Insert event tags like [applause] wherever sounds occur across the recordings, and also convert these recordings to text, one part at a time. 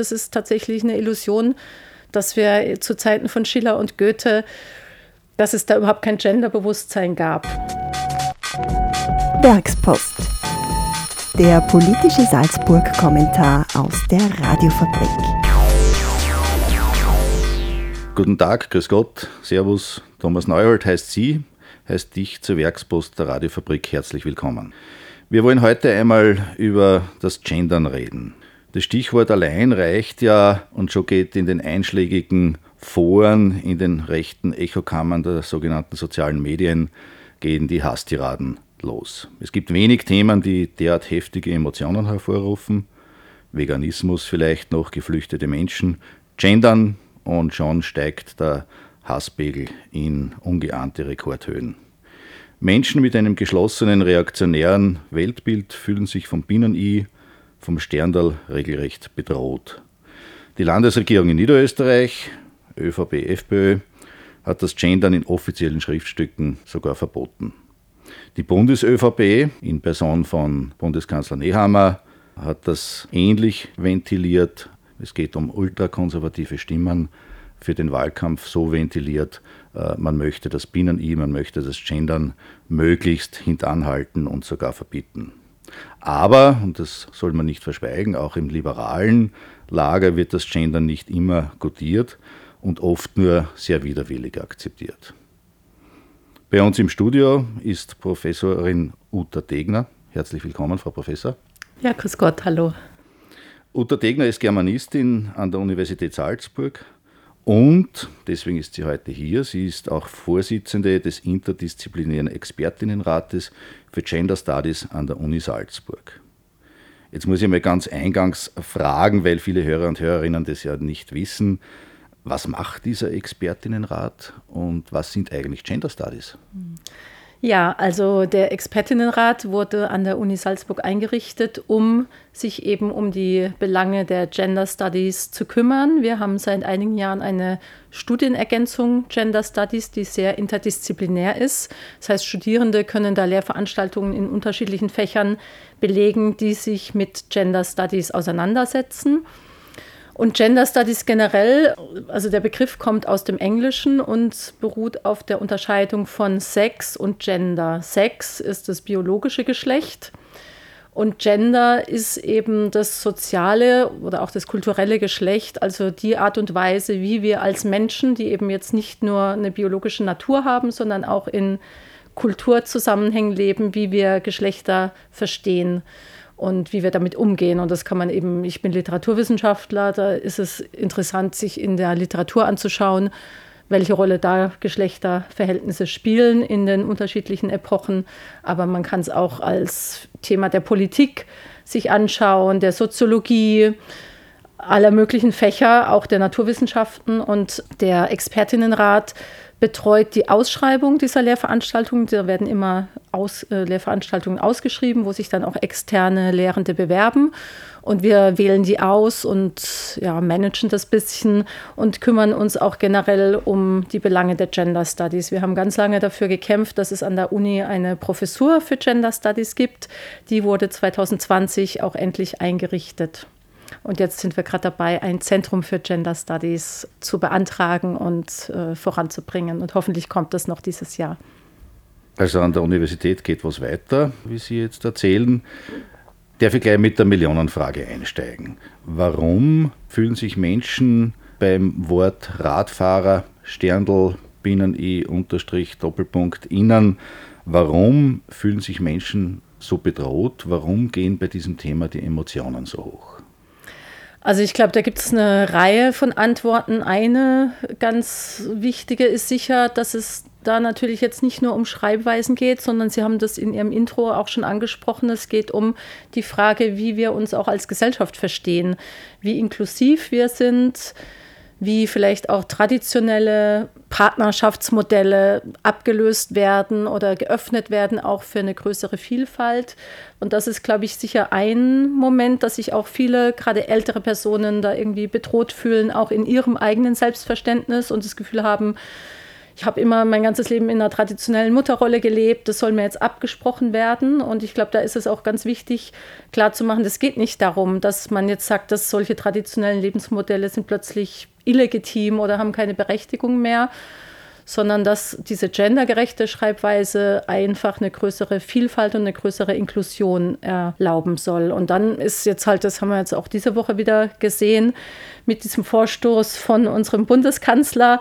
das ist tatsächlich eine Illusion, dass wir zu Zeiten von Schiller und Goethe, dass es da überhaupt kein Genderbewusstsein gab. Werkspost. Der politische Salzburg-Kommentar aus der Radiofabrik. Guten Tag, grüß Gott, Servus. Thomas Neuhold heißt Sie, heißt dich zur Werkspost der Radiofabrik herzlich willkommen. Wir wollen heute einmal über das Gendern reden. Das Stichwort allein reicht ja und schon geht in den einschlägigen Foren, in den rechten Echokammern der sogenannten sozialen Medien, gehen die Hasstiraden los. Es gibt wenig Themen, die derart heftige Emotionen hervorrufen. Veganismus vielleicht noch, geflüchtete Menschen, Gendern und schon steigt der Hasspegel in ungeahnte Rekordhöhen. Menschen mit einem geschlossenen reaktionären Weltbild fühlen sich vom Binnen-I vom Sterndal regelrecht bedroht. Die Landesregierung in Niederösterreich, ÖVP, FPÖ, hat das Gendern in offiziellen Schriftstücken sogar verboten. Die Bundes-ÖVP in Person von Bundeskanzler Nehammer hat das ähnlich ventiliert. Es geht um ultrakonservative Stimmen für den Wahlkampf so ventiliert, äh, man möchte das Binnen-I, man möchte das Gendern möglichst hintanhalten und sogar verbieten. Aber, und das soll man nicht verschweigen, auch im liberalen Lager wird das Gendern nicht immer gutiert und oft nur sehr widerwillig akzeptiert. Bei uns im Studio ist Professorin Uta Degner. Herzlich willkommen, Frau Professor. Ja, grüß Gott, hallo. Uta Degner ist Germanistin an der Universität Salzburg und deswegen ist sie heute hier. Sie ist auch Vorsitzende des interdisziplinären Expertinnenrates für Gender Studies an der Uni Salzburg. Jetzt muss ich mal ganz eingangs fragen, weil viele Hörer und Hörerinnen das ja nicht wissen. Was macht dieser Expertinnenrat und was sind eigentlich Gender Studies? Mhm. Ja, also der Expertinnenrat wurde an der Uni Salzburg eingerichtet, um sich eben um die Belange der Gender Studies zu kümmern. Wir haben seit einigen Jahren eine Studienergänzung Gender Studies, die sehr interdisziplinär ist. Das heißt, Studierende können da Lehrveranstaltungen in unterschiedlichen Fächern belegen, die sich mit Gender Studies auseinandersetzen. Und Gender Studies generell, also der Begriff kommt aus dem Englischen und beruht auf der Unterscheidung von Sex und Gender. Sex ist das biologische Geschlecht und Gender ist eben das soziale oder auch das kulturelle Geschlecht, also die Art und Weise, wie wir als Menschen, die eben jetzt nicht nur eine biologische Natur haben, sondern auch in Kulturzusammenhängen leben, wie wir Geschlechter verstehen und wie wir damit umgehen. Und das kann man eben, ich bin Literaturwissenschaftler, da ist es interessant, sich in der Literatur anzuschauen, welche Rolle da Geschlechterverhältnisse spielen in den unterschiedlichen Epochen. Aber man kann es auch als Thema der Politik sich anschauen, der Soziologie, aller möglichen Fächer, auch der Naturwissenschaften und der Expertinnenrat betreut die Ausschreibung dieser Lehrveranstaltungen. Da werden immer aus, äh, Lehrveranstaltungen ausgeschrieben, wo sich dann auch externe Lehrende bewerben. Und wir wählen die aus und ja, managen das bisschen und kümmern uns auch generell um die Belange der Gender Studies. Wir haben ganz lange dafür gekämpft, dass es an der Uni eine Professur für Gender Studies gibt. Die wurde 2020 auch endlich eingerichtet. Und jetzt sind wir gerade dabei, ein Zentrum für Gender Studies zu beantragen und äh, voranzubringen. Und hoffentlich kommt das noch dieses Jahr. Also an der Universität geht was weiter, wie Sie jetzt erzählen. Darf ich gleich mit der Millionenfrage einsteigen? Warum fühlen sich Menschen beim Wort Radfahrer, Sterndl, Binnen-I, Unterstrich, Doppelpunkt, Innen, warum fühlen sich Menschen so bedroht? Warum gehen bei diesem Thema die Emotionen so hoch? Also ich glaube, da gibt es eine Reihe von Antworten. Eine ganz wichtige ist sicher, dass es da natürlich jetzt nicht nur um Schreibweisen geht, sondern Sie haben das in Ihrem Intro auch schon angesprochen. Es geht um die Frage, wie wir uns auch als Gesellschaft verstehen, wie inklusiv wir sind, wie vielleicht auch traditionelle Partnerschaftsmodelle abgelöst werden oder geöffnet werden, auch für eine größere Vielfalt. Und das ist, glaube ich, sicher ein Moment, dass sich auch viele, gerade ältere Personen, da irgendwie bedroht fühlen, auch in ihrem eigenen Selbstverständnis und das Gefühl haben, ich habe immer mein ganzes Leben in einer traditionellen Mutterrolle gelebt, das soll mir jetzt abgesprochen werden. Und ich glaube, da ist es auch ganz wichtig, klarzumachen, es geht nicht darum, dass man jetzt sagt, dass solche traditionellen Lebensmodelle sind plötzlich illegitim oder haben keine Berechtigung mehr, sondern dass diese gendergerechte Schreibweise einfach eine größere Vielfalt und eine größere Inklusion erlauben soll. Und dann ist jetzt halt, das haben wir jetzt auch diese Woche wieder gesehen, mit diesem Vorstoß von unserem Bundeskanzler,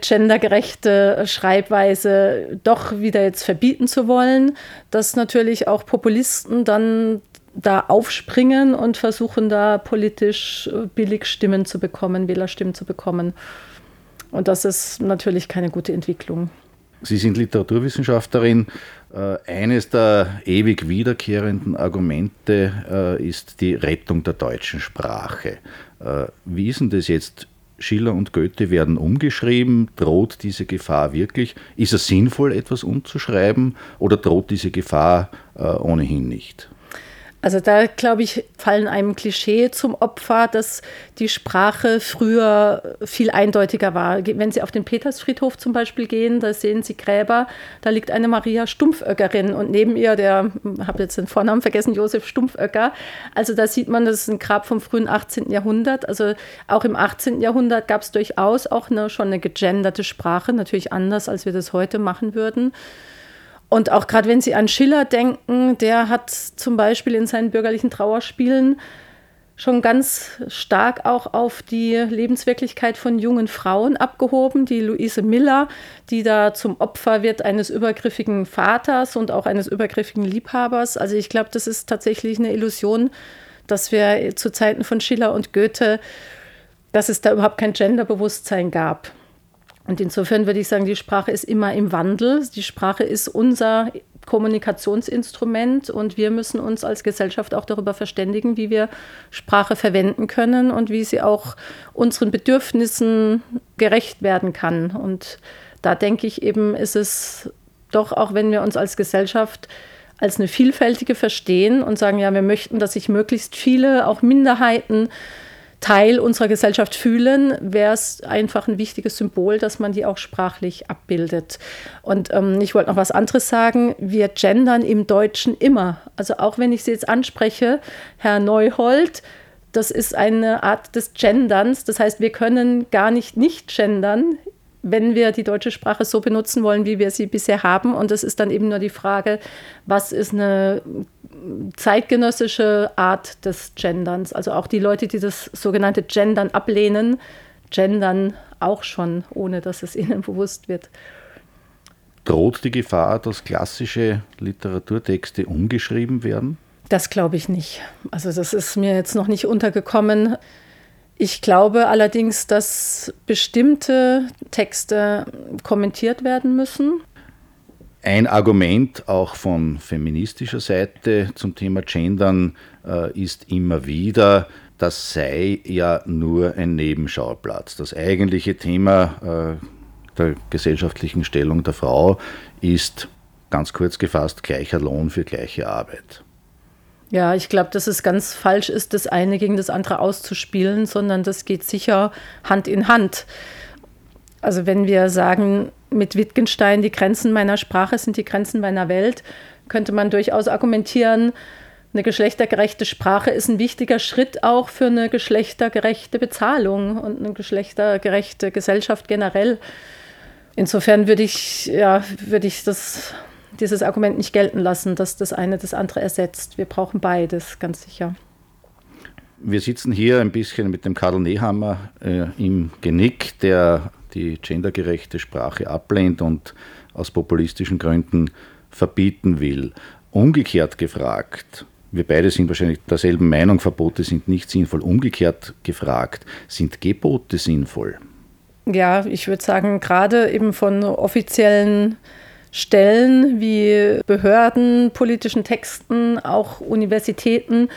gendergerechte Schreibweise doch wieder jetzt verbieten zu wollen, dass natürlich auch Populisten dann da aufspringen und versuchen da politisch billig Stimmen zu bekommen, Wählerstimmen zu bekommen. Und das ist natürlich keine gute Entwicklung. Sie sind Literaturwissenschaftlerin. Äh, eines der ewig wiederkehrenden Argumente äh, ist die Rettung der deutschen Sprache. Äh, wie ist denn das jetzt? Schiller und Goethe werden umgeschrieben. Droht diese Gefahr wirklich? Ist es sinnvoll, etwas umzuschreiben oder droht diese Gefahr ohnehin nicht? Also da, glaube ich, fallen einem Klischee zum Opfer, dass die Sprache früher viel eindeutiger war. Wenn Sie auf den Petersfriedhof zum Beispiel gehen, da sehen Sie Gräber, da liegt eine Maria Stumpföckerin und neben ihr der, habe jetzt den Vornamen vergessen, Josef Stumpföcker. Also da sieht man, das ist ein Grab vom frühen 18. Jahrhundert. Also auch im 18. Jahrhundert gab es durchaus auch eine, schon eine gegenderte Sprache, natürlich anders, als wir das heute machen würden. Und auch gerade wenn Sie an Schiller denken, der hat zum Beispiel in seinen bürgerlichen Trauerspielen schon ganz stark auch auf die Lebenswirklichkeit von jungen Frauen abgehoben. Die Luise Miller, die da zum Opfer wird eines übergriffigen Vaters und auch eines übergriffigen Liebhabers. Also ich glaube, das ist tatsächlich eine Illusion, dass wir zu Zeiten von Schiller und Goethe, dass es da überhaupt kein Genderbewusstsein gab. Und insofern würde ich sagen, die Sprache ist immer im Wandel. Die Sprache ist unser Kommunikationsinstrument und wir müssen uns als Gesellschaft auch darüber verständigen, wie wir Sprache verwenden können und wie sie auch unseren Bedürfnissen gerecht werden kann. Und da denke ich eben, ist es doch, auch wenn wir uns als Gesellschaft als eine vielfältige verstehen und sagen, ja, wir möchten, dass sich möglichst viele, auch Minderheiten, Teil unserer Gesellschaft fühlen, wäre es einfach ein wichtiges Symbol, dass man die auch sprachlich abbildet. Und ähm, ich wollte noch was anderes sagen. Wir gendern im Deutschen immer. Also auch wenn ich Sie jetzt anspreche, Herr Neuhold, das ist eine Art des Genderns. Das heißt, wir können gar nicht nicht gendern wenn wir die deutsche Sprache so benutzen wollen, wie wir sie bisher haben. Und es ist dann eben nur die Frage, was ist eine zeitgenössische Art des Genderns. Also auch die Leute, die das sogenannte Gendern ablehnen, gendern auch schon, ohne dass es [laughs] ihnen bewusst wird. Droht die Gefahr, dass klassische Literaturtexte umgeschrieben werden? Das glaube ich nicht. Also das ist mir jetzt noch nicht untergekommen. Ich glaube allerdings, dass bestimmte Texte kommentiert werden müssen. Ein Argument auch von feministischer Seite zum Thema Gendern äh, ist immer wieder, das sei ja nur ein Nebenschauplatz. Das eigentliche Thema äh, der gesellschaftlichen Stellung der Frau ist ganz kurz gefasst gleicher Lohn für gleiche Arbeit. Ja, ich glaube, dass es ganz falsch ist, das eine gegen das andere auszuspielen, sondern das geht sicher Hand in Hand. Also wenn wir sagen, mit Wittgenstein, die Grenzen meiner Sprache sind die Grenzen meiner Welt, könnte man durchaus argumentieren, eine geschlechtergerechte Sprache ist ein wichtiger Schritt auch für eine geschlechtergerechte Bezahlung und eine geschlechtergerechte Gesellschaft generell. Insofern würde ich, ja, würde ich das dieses Argument nicht gelten lassen, dass das eine das andere ersetzt. Wir brauchen beides, ganz sicher. Wir sitzen hier ein bisschen mit dem Karl Nehammer äh, im Genick, der die gendergerechte Sprache ablehnt und aus populistischen Gründen verbieten will. Umgekehrt gefragt, wir beide sind wahrscheinlich derselben Meinung, Verbote sind nicht sinnvoll. Umgekehrt gefragt, sind Gebote sinnvoll? Ja, ich würde sagen, gerade eben von offiziellen Stellen wie Behörden, politischen Texten, auch Universitäten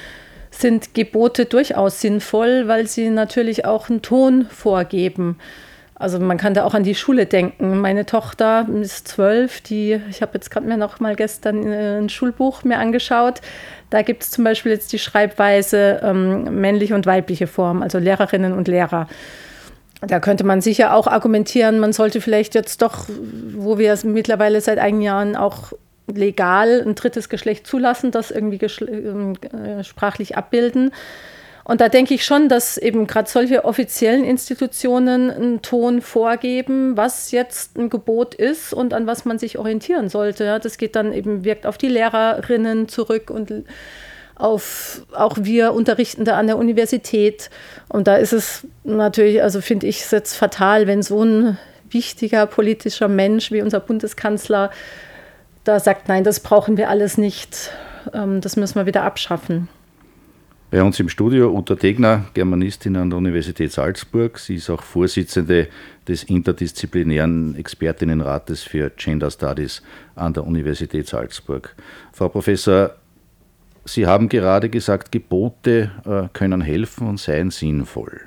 sind Gebote durchaus sinnvoll, weil sie natürlich auch einen Ton vorgeben. Also man kann da auch an die Schule denken. Meine Tochter ist zwölf, die, ich habe jetzt gerade mir noch mal gestern ein Schulbuch mir angeschaut. Da gibt es zum Beispiel jetzt die Schreibweise ähm, männliche und weibliche Form, also Lehrerinnen und Lehrer. Da könnte man sicher auch argumentieren, man sollte vielleicht jetzt doch, wo wir es mittlerweile seit einigen Jahren auch legal ein drittes Geschlecht zulassen, das irgendwie äh, sprachlich abbilden. Und da denke ich schon, dass eben gerade solche offiziellen Institutionen einen Ton vorgeben, was jetzt ein Gebot ist und an was man sich orientieren sollte. Das geht dann eben, wirkt auf die Lehrerinnen zurück und auf auch wir Unterrichtende an der Universität. Und da ist es natürlich, also finde ich es jetzt fatal, wenn so ein wichtiger politischer Mensch wie unser Bundeskanzler da sagt, nein, das brauchen wir alles nicht, ähm, das müssen wir wieder abschaffen. Bei uns im Studio Uta Degner, Germanistin an der Universität Salzburg. Sie ist auch Vorsitzende des interdisziplinären Expertinnenrates für Gender Studies an der Universität Salzburg. Frau Professor, Sie haben gerade gesagt, Gebote äh, können helfen und seien sinnvoll.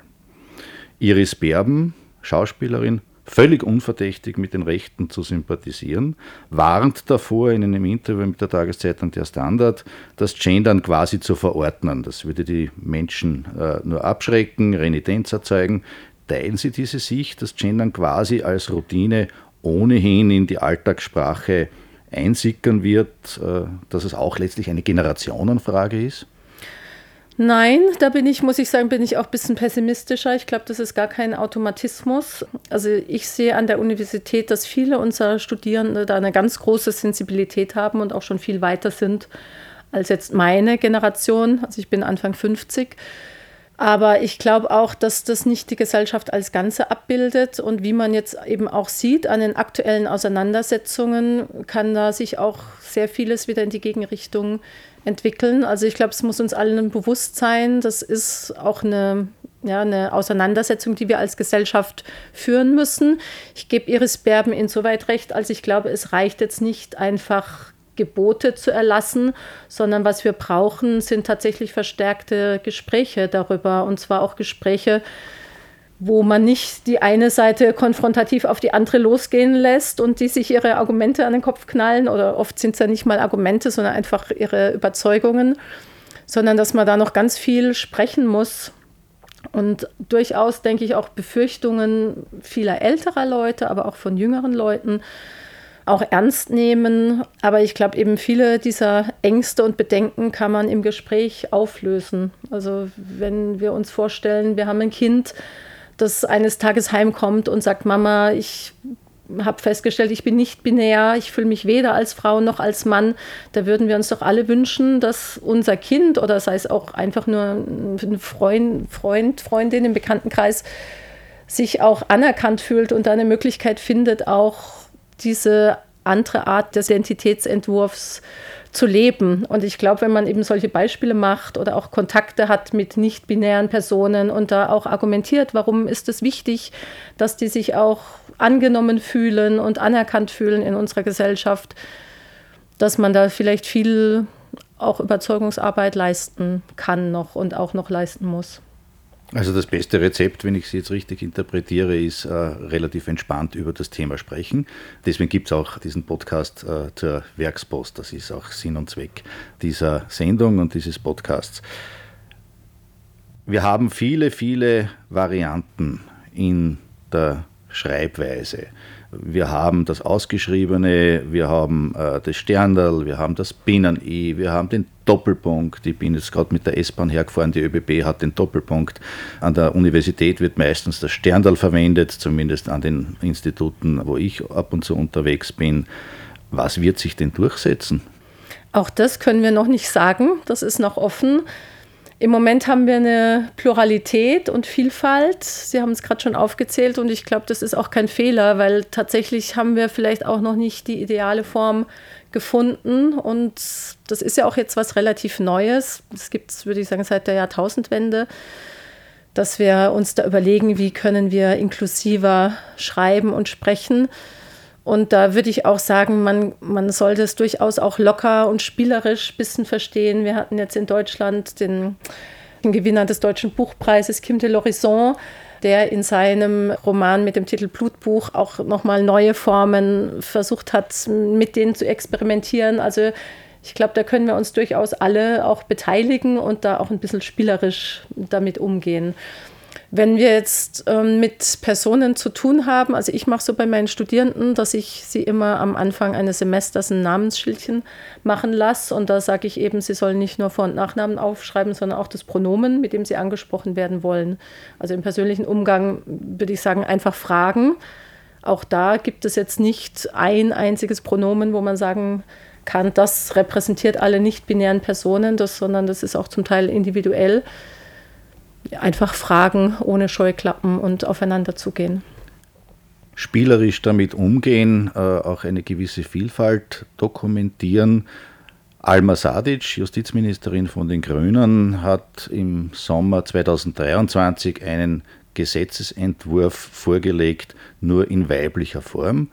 Iris Berben, Schauspielerin, völlig unverdächtig mit den Rechten zu sympathisieren, warnt davor in einem Interview mit der Tageszeitung Der Standard, das Gendern quasi zu verordnen. Das würde die Menschen äh, nur abschrecken, Renitenz erzeugen. Teilen Sie diese Sicht, dass Gendern quasi als Routine ohnehin in die Alltagssprache einsickern wird, äh, dass es auch letztlich eine Generationenfrage ist? Nein, da bin ich, muss ich sagen, bin ich auch ein bisschen pessimistischer. Ich glaube, das ist gar kein Automatismus. Also ich sehe an der Universität, dass viele unserer Studierende da eine ganz große Sensibilität haben und auch schon viel weiter sind als jetzt meine Generation. Also ich bin Anfang 50. Aber ich glaube auch, dass das nicht die Gesellschaft als Ganze abbildet. Und wie man jetzt eben auch sieht an den aktuellen Auseinandersetzungen, kann da sich auch sehr vieles wieder in die Gegenrichtung entwickeln. Also ich glaube, es muss uns allen bewusst sein, das ist auch eine, ja, eine Auseinandersetzung, die wir als Gesellschaft führen müssen. Ich gebe Iris Berben insoweit recht, als ich glaube, es reicht jetzt nicht einfach Gebote zu erlassen, sondern was wir brauchen, sind tatsächlich verstärkte Gespräche darüber. Und zwar auch Gespräche, wo man nicht die eine Seite konfrontativ auf die andere losgehen lässt und die sich ihre Argumente an den Kopf knallen. Oder oft sind es ja nicht mal Argumente, sondern einfach ihre Überzeugungen, sondern dass man da noch ganz viel sprechen muss. Und durchaus, denke ich, auch Befürchtungen vieler älterer Leute, aber auch von jüngeren Leuten auch ernst nehmen. Aber ich glaube, eben viele dieser Ängste und Bedenken kann man im Gespräch auflösen. Also wenn wir uns vorstellen, wir haben ein Kind, das eines Tages heimkommt und sagt, Mama, ich habe festgestellt, ich bin nicht binär, ich fühle mich weder als Frau noch als Mann. Da würden wir uns doch alle wünschen, dass unser Kind oder sei es auch einfach nur ein Freund, Freund Freundin im Bekanntenkreis sich auch anerkannt fühlt und da eine Möglichkeit findet, auch diese andere Art des Identitätsentwurfs zu leben. Und ich glaube, wenn man eben solche Beispiele macht oder auch Kontakte hat mit nicht-binären Personen und da auch argumentiert, warum ist es wichtig, dass die sich auch angenommen fühlen und anerkannt fühlen in unserer Gesellschaft, dass man da vielleicht viel auch Überzeugungsarbeit leisten kann noch und auch noch leisten muss. Also das beste Rezept, wenn ich Sie jetzt richtig interpretiere, ist äh, relativ entspannt über das Thema sprechen. Deswegen gibt es auch diesen Podcast äh, zur Werkspost. Das ist auch Sinn und Zweck dieser Sendung und dieses Podcasts. Wir haben viele, viele Varianten in der Schreibweise. Wir haben das Ausgeschriebene, wir haben äh, das Sterndal, wir haben das Binnen-I, wir haben den Doppelpunkt. Ich bin jetzt gerade mit der S-Bahn hergefahren, die ÖBB hat den Doppelpunkt. An der Universität wird meistens das Sterndal verwendet, zumindest an den Instituten, wo ich ab und zu unterwegs bin. Was wird sich denn durchsetzen? Auch das können wir noch nicht sagen. Das ist noch offen. Im Moment haben wir eine Pluralität und Vielfalt. Sie haben es gerade schon aufgezählt und ich glaube, das ist auch kein Fehler, weil tatsächlich haben wir vielleicht auch noch nicht die ideale Form gefunden und das ist ja auch jetzt was relativ Neues. Das gibt es, würde ich sagen, seit der Jahrtausendwende, dass wir uns da überlegen, wie können wir inklusiver schreiben und sprechen. Und da würde ich auch sagen, man, man sollte es durchaus auch locker und spielerisch ein bisschen verstehen. Wir hatten jetzt in Deutschland den, den Gewinner des Deutschen Buchpreises, Kim de l'Horizon, der in seinem Roman mit dem Titel Blutbuch auch nochmal neue Formen versucht hat, mit denen zu experimentieren. Also ich glaube, da können wir uns durchaus alle auch beteiligen und da auch ein bisschen spielerisch damit umgehen. Wenn wir jetzt ähm, mit Personen zu tun haben, also ich mache so bei meinen Studierenden, dass ich sie immer am Anfang eines Semesters ein Namensschildchen machen lasse und da sage ich eben, sie sollen nicht nur Vor- und Nachnamen aufschreiben, sondern auch das Pronomen, mit dem sie angesprochen werden wollen. Also im persönlichen Umgang würde ich sagen, einfach fragen. Auch da gibt es jetzt nicht ein einziges Pronomen, wo man sagen kann, das repräsentiert alle nicht-binären Personen, das, sondern das ist auch zum Teil individuell einfach fragen, ohne Scheuklappen und aufeinander zugehen. Spielerisch damit umgehen, äh, auch eine gewisse Vielfalt dokumentieren. Alma Sadic, Justizministerin von den Grünen, hat im Sommer 2023 einen Gesetzesentwurf vorgelegt, nur in weiblicher Form.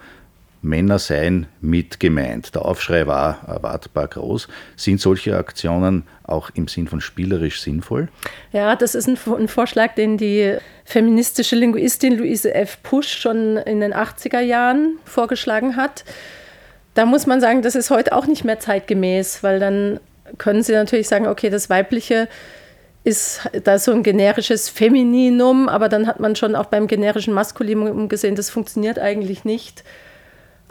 Männer seien mit gemeint. Der Aufschrei war erwartbar groß. Sind solche Aktionen auch im Sinn von spielerisch sinnvoll? Ja, das ist ein, ein Vorschlag, den die feministische Linguistin Luise F. Pusch schon in den 80er Jahren vorgeschlagen hat. Da muss man sagen, das ist heute auch nicht mehr zeitgemäß, weil dann können Sie natürlich sagen, okay, das Weibliche ist da so ein generisches Femininum, aber dann hat man schon auch beim generischen Maskulinum gesehen, das funktioniert eigentlich nicht.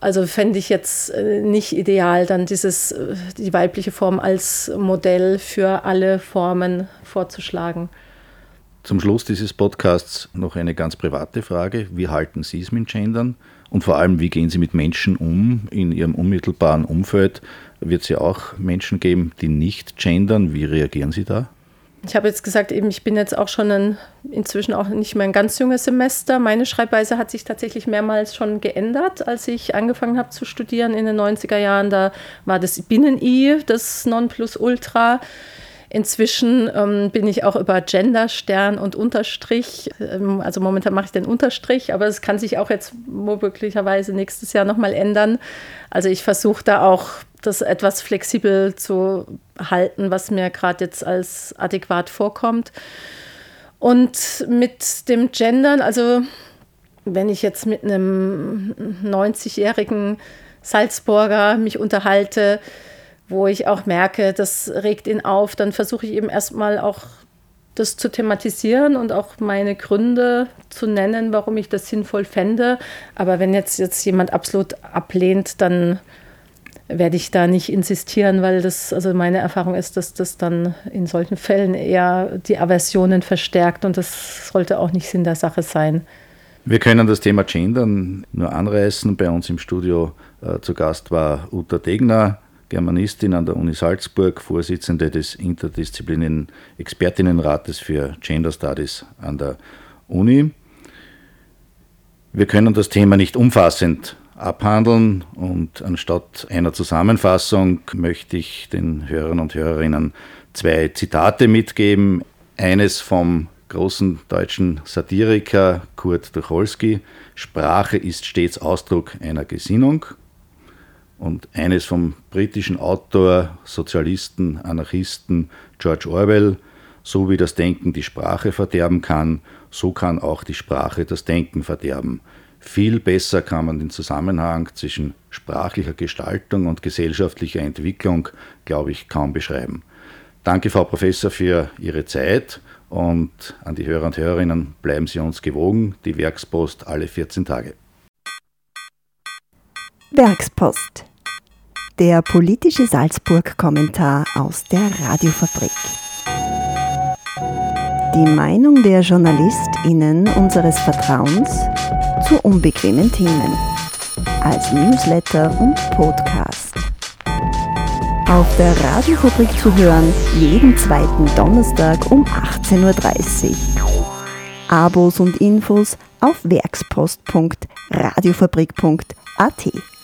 Also fände ich jetzt äh, nicht ideal, dann dieses, äh, die weibliche Form als Modell für alle Formen vorzuschlagen. Zum Schluss dieses Podcasts noch eine ganz private Frage. Wie halten Sie es mit Gendern? Und vor allem, wie gehen Sie mit Menschen um in Ihrem unmittelbaren Umfeld? Wird es ja auch Menschen geben, die nicht gendern? Wie reagieren Sie da? Ich habe jetzt gesagt, eben, ich bin jetzt auch schon ein, inzwischen auch nicht mehr ein ganz junges Semester. Meine Schreibweise hat sich tatsächlich mehrmals schon geändert, als ich angefangen habe zu studieren in den 90er Jahren. Da war das Binnen-I das Nonplusultra. Inzwischen ähm, bin ich auch über Gender, Stern und Unterstrich. Ähm, also momentan mache ich den Unterstrich, aber es kann sich auch jetzt möglicherweise nächstes Jahr nochmal ändern. Also ich versuche da auch das etwas flexibel zu halten, was mir gerade jetzt als adäquat vorkommt. Und mit dem Gendern, also wenn ich jetzt mit einem 90-jährigen Salzburger mich unterhalte, wo ich auch merke, das regt ihn auf, dann versuche ich eben erstmal auch das zu thematisieren und auch meine Gründe zu nennen, warum ich das sinnvoll fände. Aber wenn jetzt, jetzt jemand absolut ablehnt, dann werde ich da nicht insistieren, weil das, also meine Erfahrung ist, dass das dann in solchen Fällen eher die Aversionen verstärkt und das sollte auch nicht Sinn der Sache sein. Wir können das Thema Gendern nur anreißen. Bei uns im Studio äh, zu Gast war Uta Degner, Germanistin an der Uni Salzburg, Vorsitzende des interdisziplinären Expertinnenrates für Gender Studies an der Uni. Wir können das Thema nicht umfassend abhandeln und anstatt einer Zusammenfassung möchte ich den Hörern und Hörerinnen zwei Zitate mitgeben. Eines vom großen deutschen Satiriker Kurt Tucholsky, Sprache ist stets Ausdruck einer Gesinnung. Und eines vom britischen Autor, Sozialisten, Anarchisten George Orwell, so wie das Denken die Sprache verderben kann, so kann auch die Sprache das Denken verderben. Viel besser kann man den Zusammenhang zwischen sprachlicher Gestaltung und gesellschaftlicher Entwicklung, glaube ich, kaum beschreiben. Danke, Frau Professor, für Ihre Zeit und an die Hörer und Hörerinnen bleiben Sie uns gewogen. Die Werkspost alle 14 Tage. Werkspost. Der politische Salzburg-Kommentar aus der Radiofabrik. Die Meinung der JournalistInnen unseres Vertrauens zu unbequemen Themen. Als Newsletter und Podcast. Auf der Radiofabrik zu hören, jeden zweiten Donnerstag um 18.30 Uhr. Abos und Infos auf werkspost.radiofabrik.at.